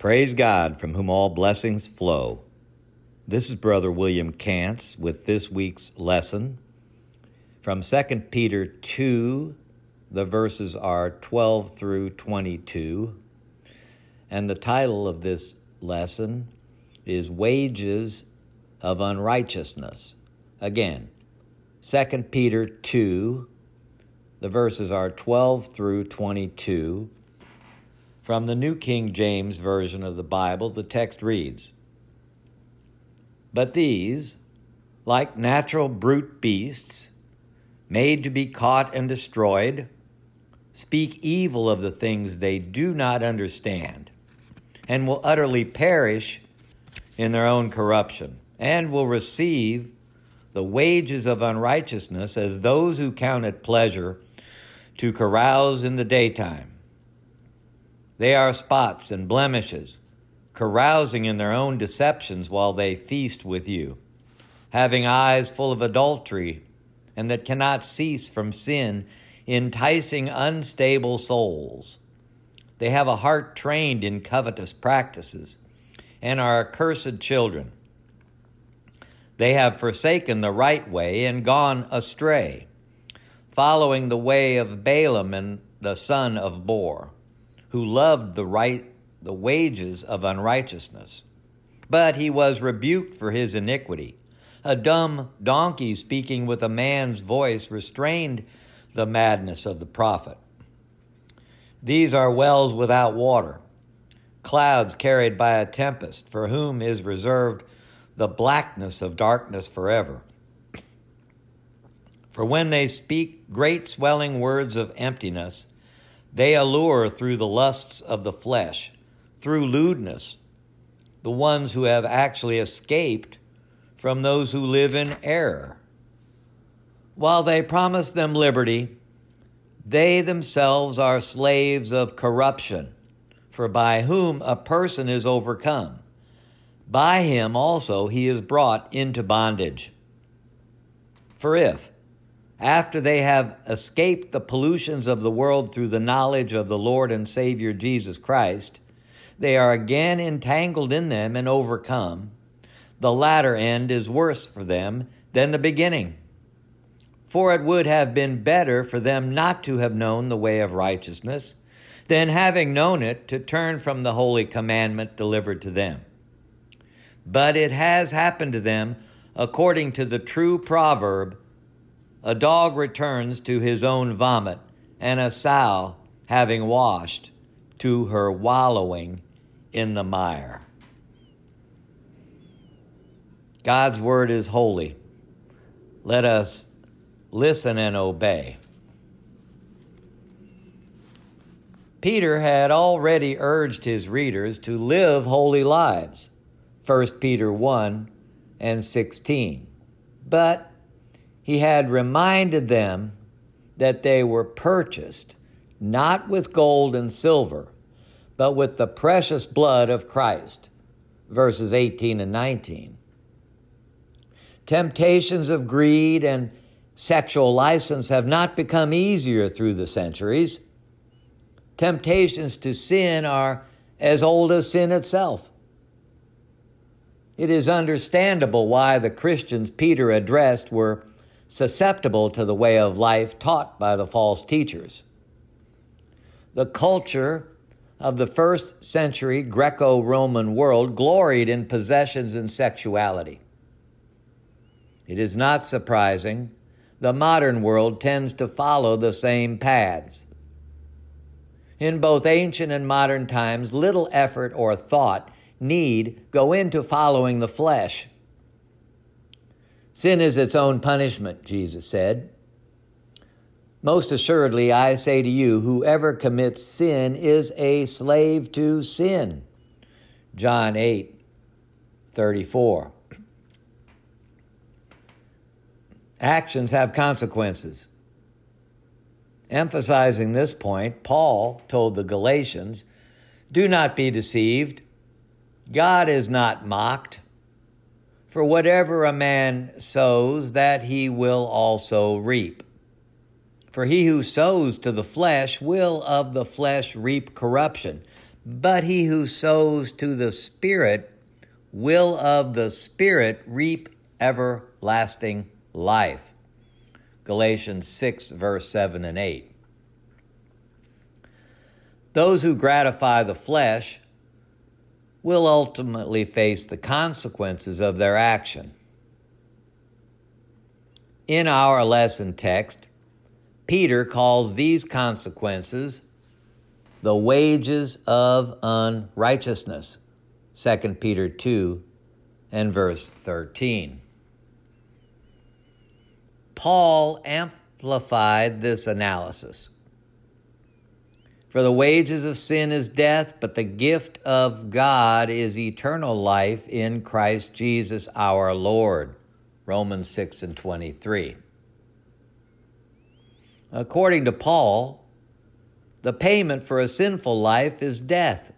Praise God, from whom all blessings flow. This is Brother William Kantz with this week's lesson from 2 Peter 2. The verses are 12 through 22. And the title of this lesson is Wages of Unrighteousness. Again, 2 Peter 2. The verses are 12 through 22. From the New King James Version of the Bible, the text reads But these, like natural brute beasts, made to be caught and destroyed, speak evil of the things they do not understand, and will utterly perish in their own corruption, and will receive the wages of unrighteousness as those who count it pleasure to carouse in the daytime. They are spots and blemishes, carousing in their own deceptions while they feast with you, having eyes full of adultery, and that cannot cease from sin, enticing unstable souls. They have a heart trained in covetous practices, and are accursed children. They have forsaken the right way and gone astray, following the way of Balaam and the son of Beor who loved the right the wages of unrighteousness. But he was rebuked for his iniquity. A dumb donkey speaking with a man's voice restrained the madness of the prophet. These are wells without water, clouds carried by a tempest, for whom is reserved the blackness of darkness forever. For when they speak great swelling words of emptiness, they allure through the lusts of the flesh, through lewdness, the ones who have actually escaped from those who live in error. While they promise them liberty, they themselves are slaves of corruption, for by whom a person is overcome, by him also he is brought into bondage. For if, after they have escaped the pollutions of the world through the knowledge of the Lord and Savior Jesus Christ, they are again entangled in them and overcome. The latter end is worse for them than the beginning. For it would have been better for them not to have known the way of righteousness than having known it to turn from the holy commandment delivered to them. But it has happened to them according to the true proverb a dog returns to his own vomit, and a sow, having washed, to her wallowing in the mire. God's word is holy. Let us listen and obey. Peter had already urged his readers to live holy lives, 1 Peter 1 and 16. But he had reminded them that they were purchased not with gold and silver, but with the precious blood of Christ. Verses 18 and 19. Temptations of greed and sexual license have not become easier through the centuries. Temptations to sin are as old as sin itself. It is understandable why the Christians Peter addressed were susceptible to the way of life taught by the false teachers. The culture of the first century Greco Roman world gloried in possessions and sexuality. It is not surprising the modern world tends to follow the same paths. In both ancient and modern times, little effort or thought need go into following the flesh Sin is its own punishment, Jesus said. Most assuredly, I say to you, whoever commits sin is a slave to sin. John 8, 34. Actions have consequences. Emphasizing this point, Paul told the Galatians, Do not be deceived. God is not mocked. For whatever a man sows, that he will also reap. For he who sows to the flesh will of the flesh reap corruption, But he who sows to the Spirit will of the Spirit reap everlasting life. Galatians 6, verse 7 and 8. Those who gratify the flesh will ultimately face the consequences of their action. In our lesson text, Peter calls these consequences the wages of unrighteousness. 2 Peter 2 and verse 13. Paul amplified this analysis. For the wages of sin is death, but the gift of God is eternal life in Christ Jesus our Lord. Romans 6 and 23. According to Paul, the payment for a sinful life is death.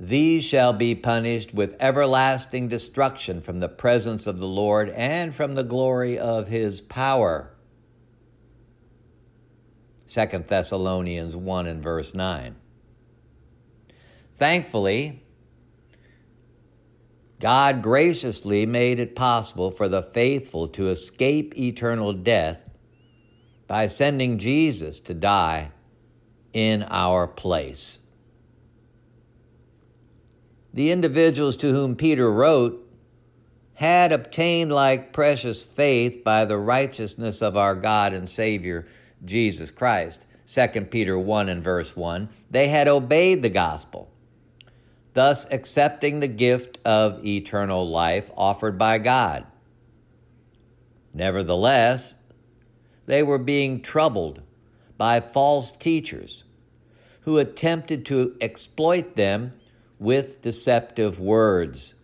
These shall be punished with everlasting destruction from the presence of the Lord and from the glory of his power. 2 Thessalonians 1 and verse 9. Thankfully, God graciously made it possible for the faithful to escape eternal death by sending Jesus to die in our place. The individuals to whom Peter wrote had obtained like precious faith by the righteousness of our God and Savior Jesus Christ. 2 Peter 1 and verse 1. They had obeyed the gospel, thus accepting the gift of eternal life offered by God. Nevertheless, they were being troubled by false teachers who attempted to exploit them with deceptive words.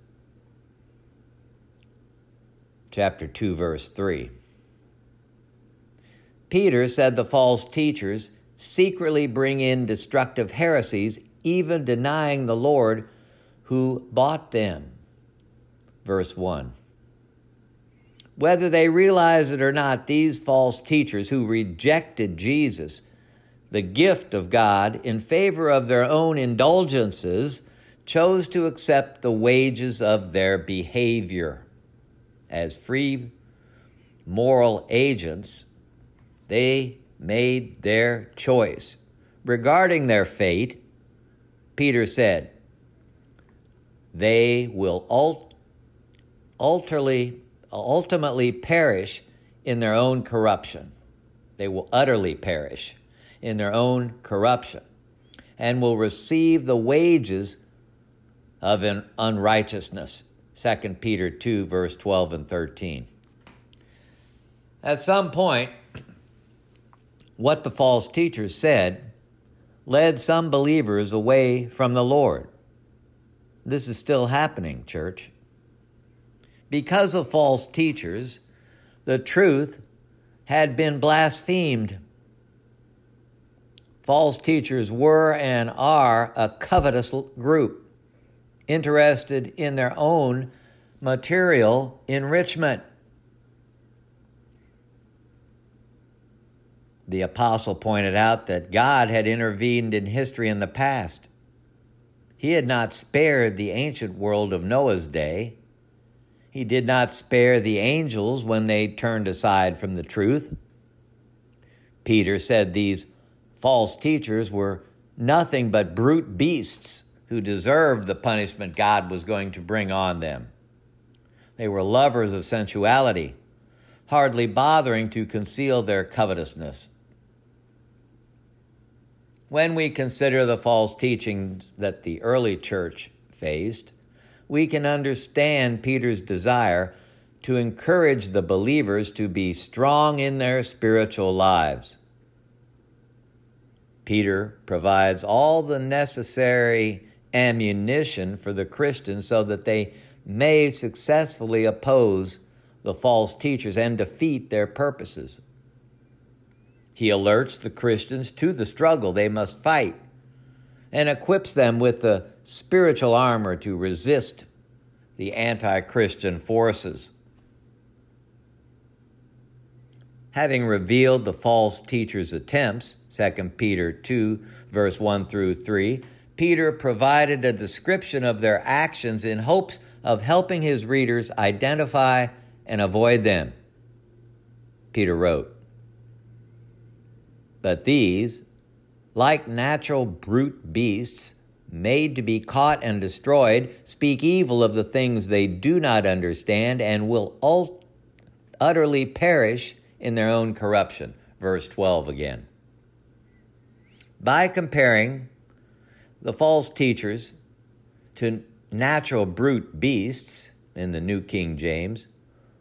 Chapter 2, verse 3. Peter said the false teachers secretly bring in destructive heresies, even denying the Lord who bought them. Verse 1. Whether they realize it or not, these false teachers who rejected Jesus, the gift of God, in favor of their own indulgences, chose to accept the wages of their behavior. As free moral agents, they made their choice. Regarding their fate, Peter said, They will ult- utterly ultimately perish in their own corruption. They will utterly perish in their own corruption and will receive the wages of an unrighteousness. 2 Peter 2, verse 12 and 13. At some point, what the false teachers said led some believers away from the Lord. This is still happening, church because of false teachers, the truth had been blasphemed. False teachers were and are a covetous group, interested in their own material enrichment. The apostle pointed out that God had intervened in history in the past. He had not spared the ancient world of Noah's day he did not spare the angels when they turned aside from the truth. Peter said these false teachers were nothing but brute beasts who deserved the punishment God was going to bring on them. They were lovers of sensuality, hardly bothering to conceal their covetousness. When we consider the false teachings that the early church faced, we can understand Peter's desire to encourage the believers to be strong in their spiritual lives. Peter provides all the necessary ammunition for the Christians so that they may successfully oppose the false teachers and defeat their purposes. He alerts the Christians to the struggle they must fight and equips them with the spiritual armor to resist the anti Christian forces. having revealed the false teachers' attempts, 2 Peter 2, verse 1 through 3, Peter provided a description of their actions in hopes of helping his readers identify and avoid them. Peter wrote, But these, like natural brute beasts, made to be caught and destroyed, speak evil of the things they do not understand and will ult- utterly perish in their own corruption. Verse 12 again. By comparing the false teachers to natural brute beasts in the New King James,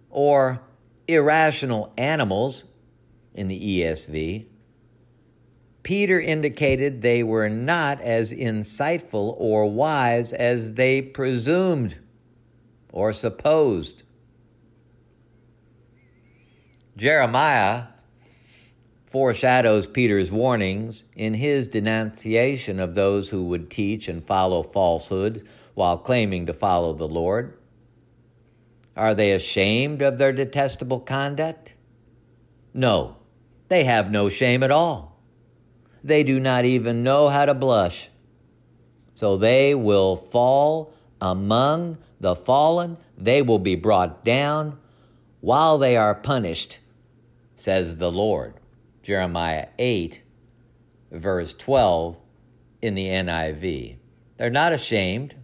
or irrational animals in the ESV, Peter indicated they were not as insightful or wise as they presumed or supposed. Jeremiah foreshadows Peter's warnings in his denunciation of those who would teach and follow falsehood while claiming to follow the Lord. Are they ashamed of their detestable conduct? No, they have no shame at all. They do not even know how to blush. So they will fall among the fallen, they will be brought down while they are punished, says the Lord. Jeremiah 8, verse 12 in the NIV. They're not ashamed.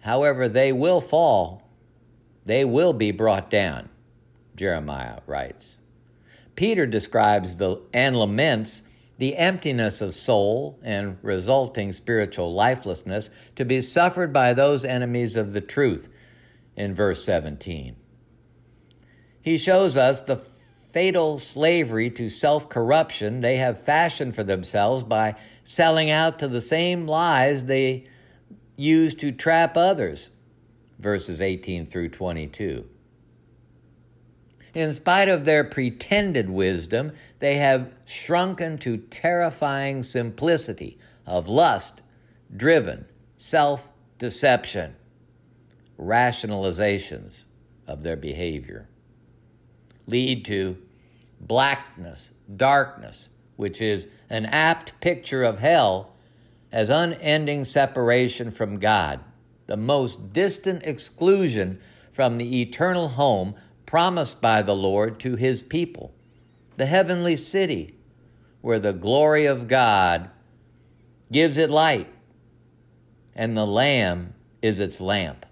However, they will fall, they will be brought down, Jeremiah writes. Peter describes the, and laments the emptiness of soul and resulting spiritual lifelessness to be suffered by those enemies of the truth in verse 17. He shows us the fatal slavery to self corruption they have fashioned for themselves by selling out to the same lies they use to trap others. Verses 18 through 22. In spite of their pretended wisdom, they have shrunken to terrifying simplicity of lust driven self deception, rationalizations of their behavior. Lead to blackness, darkness, which is an apt picture of hell as unending separation from God, the most distant exclusion from the eternal home promised by the Lord to his people, the heavenly city where the glory of God gives it light and the Lamb is its lamp.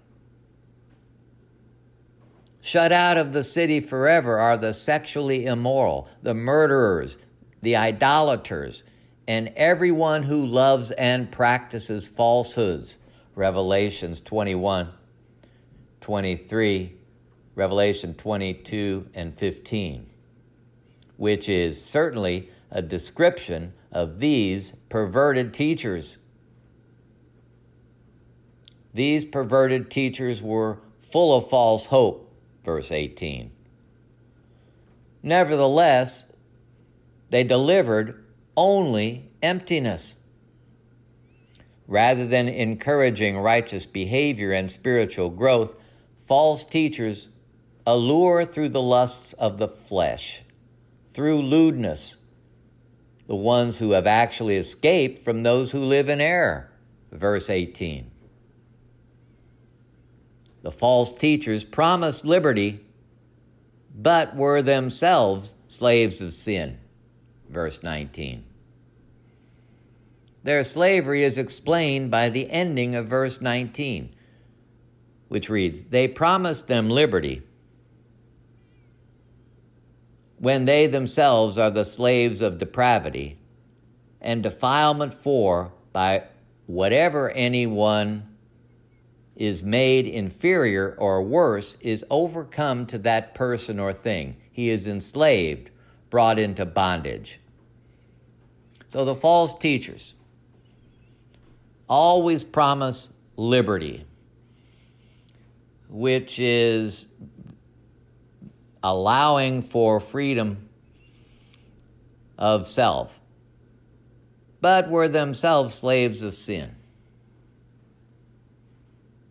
Shut out of the city forever are the sexually immoral, the murderers, the idolaters, and everyone who loves and practices falsehoods. Revelations 21, 23 Revelation 22 and 15, which is certainly a description of these perverted teachers. These perverted teachers were full of false hope, verse 18. Nevertheless, they delivered only emptiness. Rather than encouraging righteous behavior and spiritual growth, false teachers allure through the lusts of the flesh, through lewdness, the ones who have actually escaped from those who live in error. Verse 18. The false teachers promised liberty, but were themselves slaves of sin. Verse 19. Their slavery is explained by the ending of verse 19, which reads They promised them liberty when they themselves are the slaves of depravity and defilement for by whatever anyone is made inferior or worse is overcome to that person or thing. He is enslaved, brought into bondage. So the false teachers always promise liberty, which is allowing for freedom of self, but were themselves slaves of sin.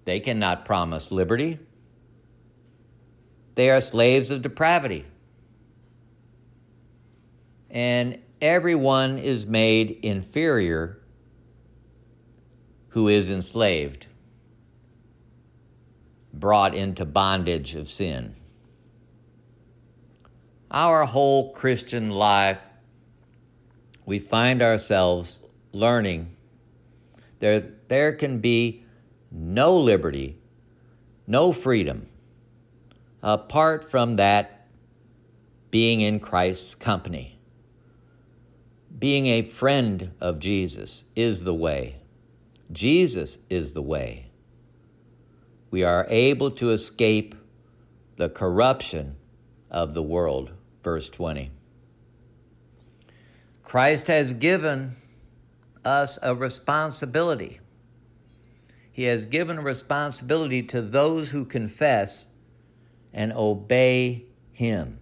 They cannot promise liberty. they are slaves of depravity. And everyone is made inferior who is enslaved, brought into bondage of sin. Our whole Christian life, we find ourselves learning there, there can be no liberty, no freedom, apart from that being in Christ's company. Being a friend of Jesus is the way. Jesus is the way. We are able to escape the corruption of the world. Verse 20. Christ has given us a responsibility. He has given a responsibility to those who confess and obey Him.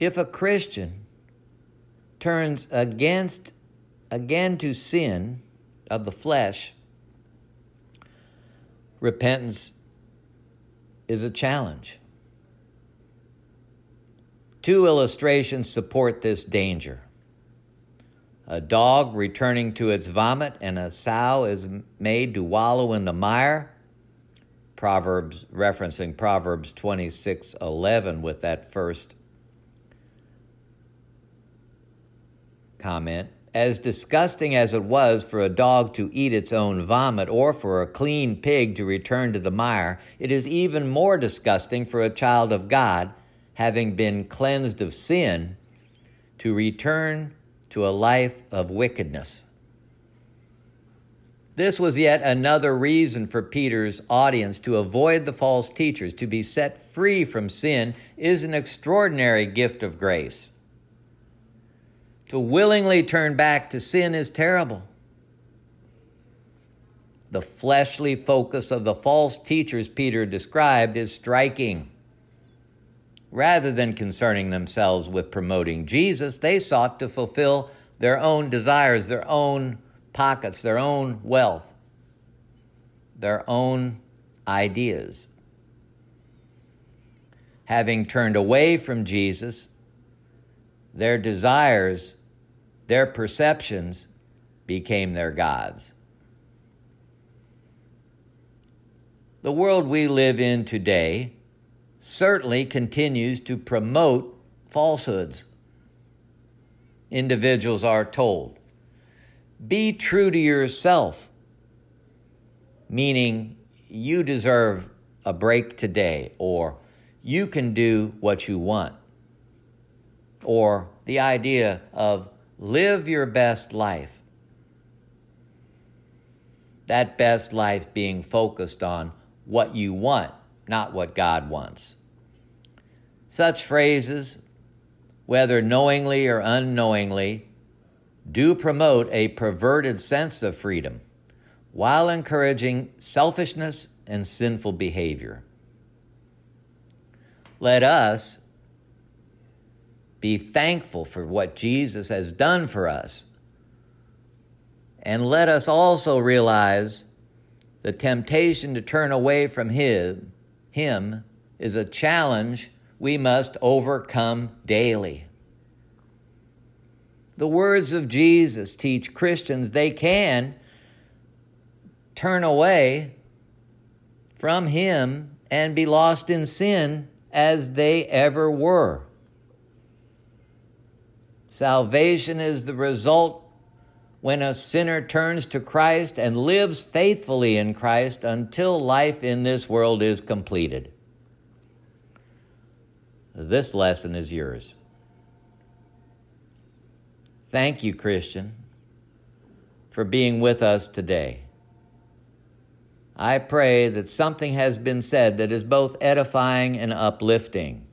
If a Christian turns against again to sin of the flesh, repentance is a challenge. Two illustrations support this danger a dog returning to its vomit, and a sow is made to wallow in the mire. Proverbs referencing Proverbs 26:11 with that first comment. As disgusting as it was for a dog to eat its own vomit or for a clean pig to return to the mire, it is even more disgusting for a child of God, having been cleansed of sin, to return to a life of wickedness. This was yet another reason for Peter's audience to avoid the false teachers. To be set free from sin is an extraordinary gift of grace. To willingly turn back to sin is terrible. The fleshly focus of the false teachers Peter described is striking. Rather than concerning themselves with promoting Jesus, they sought to fulfill their own desires, their own pockets, their own wealth, their own ideas. Having turned away from Jesus, their desires, their perceptions became their gods. The world we live in today certainly continues to promote falsehoods. Individuals are told, be true to yourself, meaning you deserve a break today, or you can do what you want, or the idea of live your best life. That best life being focused on what you want not what God wants. Such phrases, whether knowingly or unknowingly, do promote a perverted sense of freedom while encouraging selfishness and sinful behavior. Let us be thankful for what Jesus has done for us. And let us also realize the temptation to turn away from Him him is a challenge we must overcome daily. The words of Jesus teach Christians they can turn away from Him and be lost in sin as they ever were. Salvation is the result when a sinner turns to Christ and lives faithfully in Christ until life in this world is completed. This lesson is yours. Thank you, Christian, for being with us today. I pray that something has been said that is both edifying and uplifting.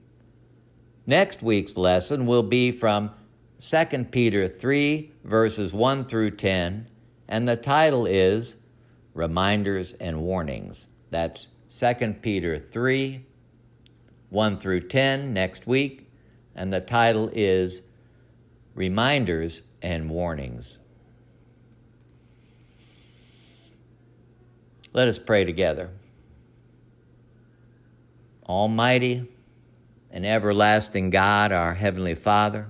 Next week's lesson will be from 2 Peter 3, verses 1 through 10, and the title is Reminders and Warnings. That's 2 Peter 3, 1 through 10 next week, and the title is Reminders and Warnings. Let us pray together. Almighty and everlasting God, our Heavenly Father,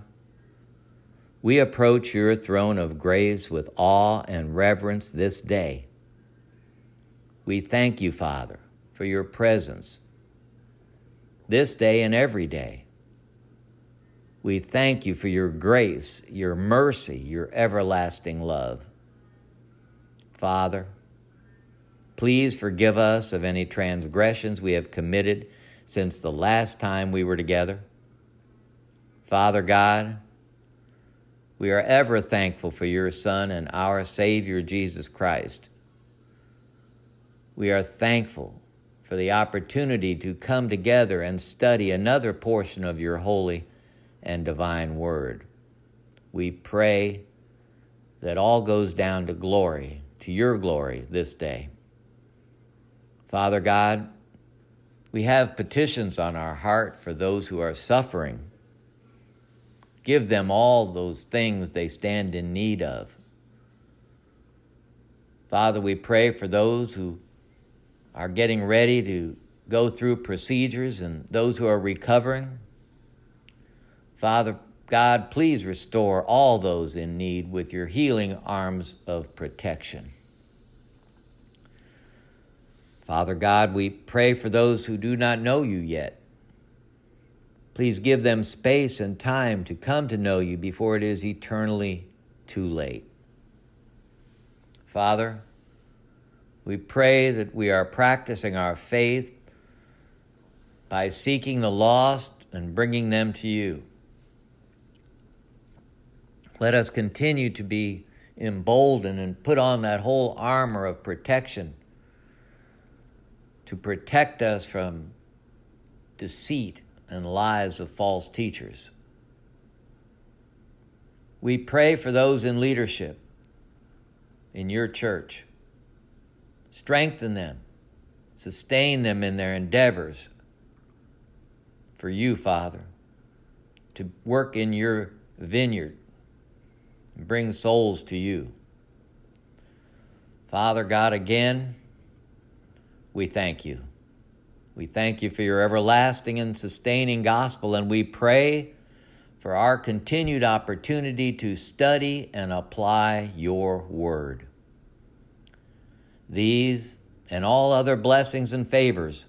we approach your throne of grace with awe and reverence this day. We thank you, Father, for your presence this day and every day. We thank you for your grace, your mercy, your everlasting love. Father, please forgive us of any transgressions we have committed since the last time we were together. Father God, we are ever thankful for your Son and our Savior, Jesus Christ. We are thankful for the opportunity to come together and study another portion of your holy and divine word. We pray that all goes down to glory, to your glory this day. Father God, we have petitions on our heart for those who are suffering. Give them all those things they stand in need of. Father, we pray for those who are getting ready to go through procedures and those who are recovering. Father God, please restore all those in need with your healing arms of protection. Father God, we pray for those who do not know you yet. Please give them space and time to come to know you before it is eternally too late. Father, we pray that we are practicing our faith by seeking the lost and bringing them to you. Let us continue to be emboldened and put on that whole armor of protection to protect us from deceit and lies of false teachers. We pray for those in leadership in your church. Strengthen them, sustain them in their endeavors for you, Father, to work in your vineyard and bring souls to you. Father God, again, we thank you. We thank you for your everlasting and sustaining gospel, and we pray for our continued opportunity to study and apply your word. These and all other blessings and favors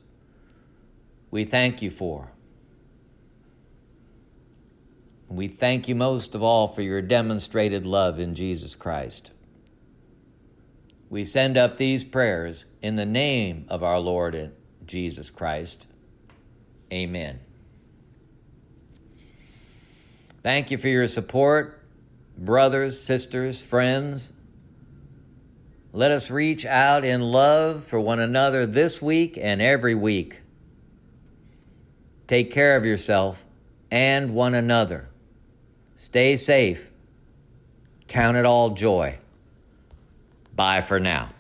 we thank you for. We thank you most of all for your demonstrated love in Jesus Christ we send up these prayers in the name of our Lord Jesus Christ. Amen. Thank you for your support, brothers, sisters, friends. Let us reach out in love for one another this week and every week. Take care of yourself and one another. Stay safe. Count it all joy. Bye for now.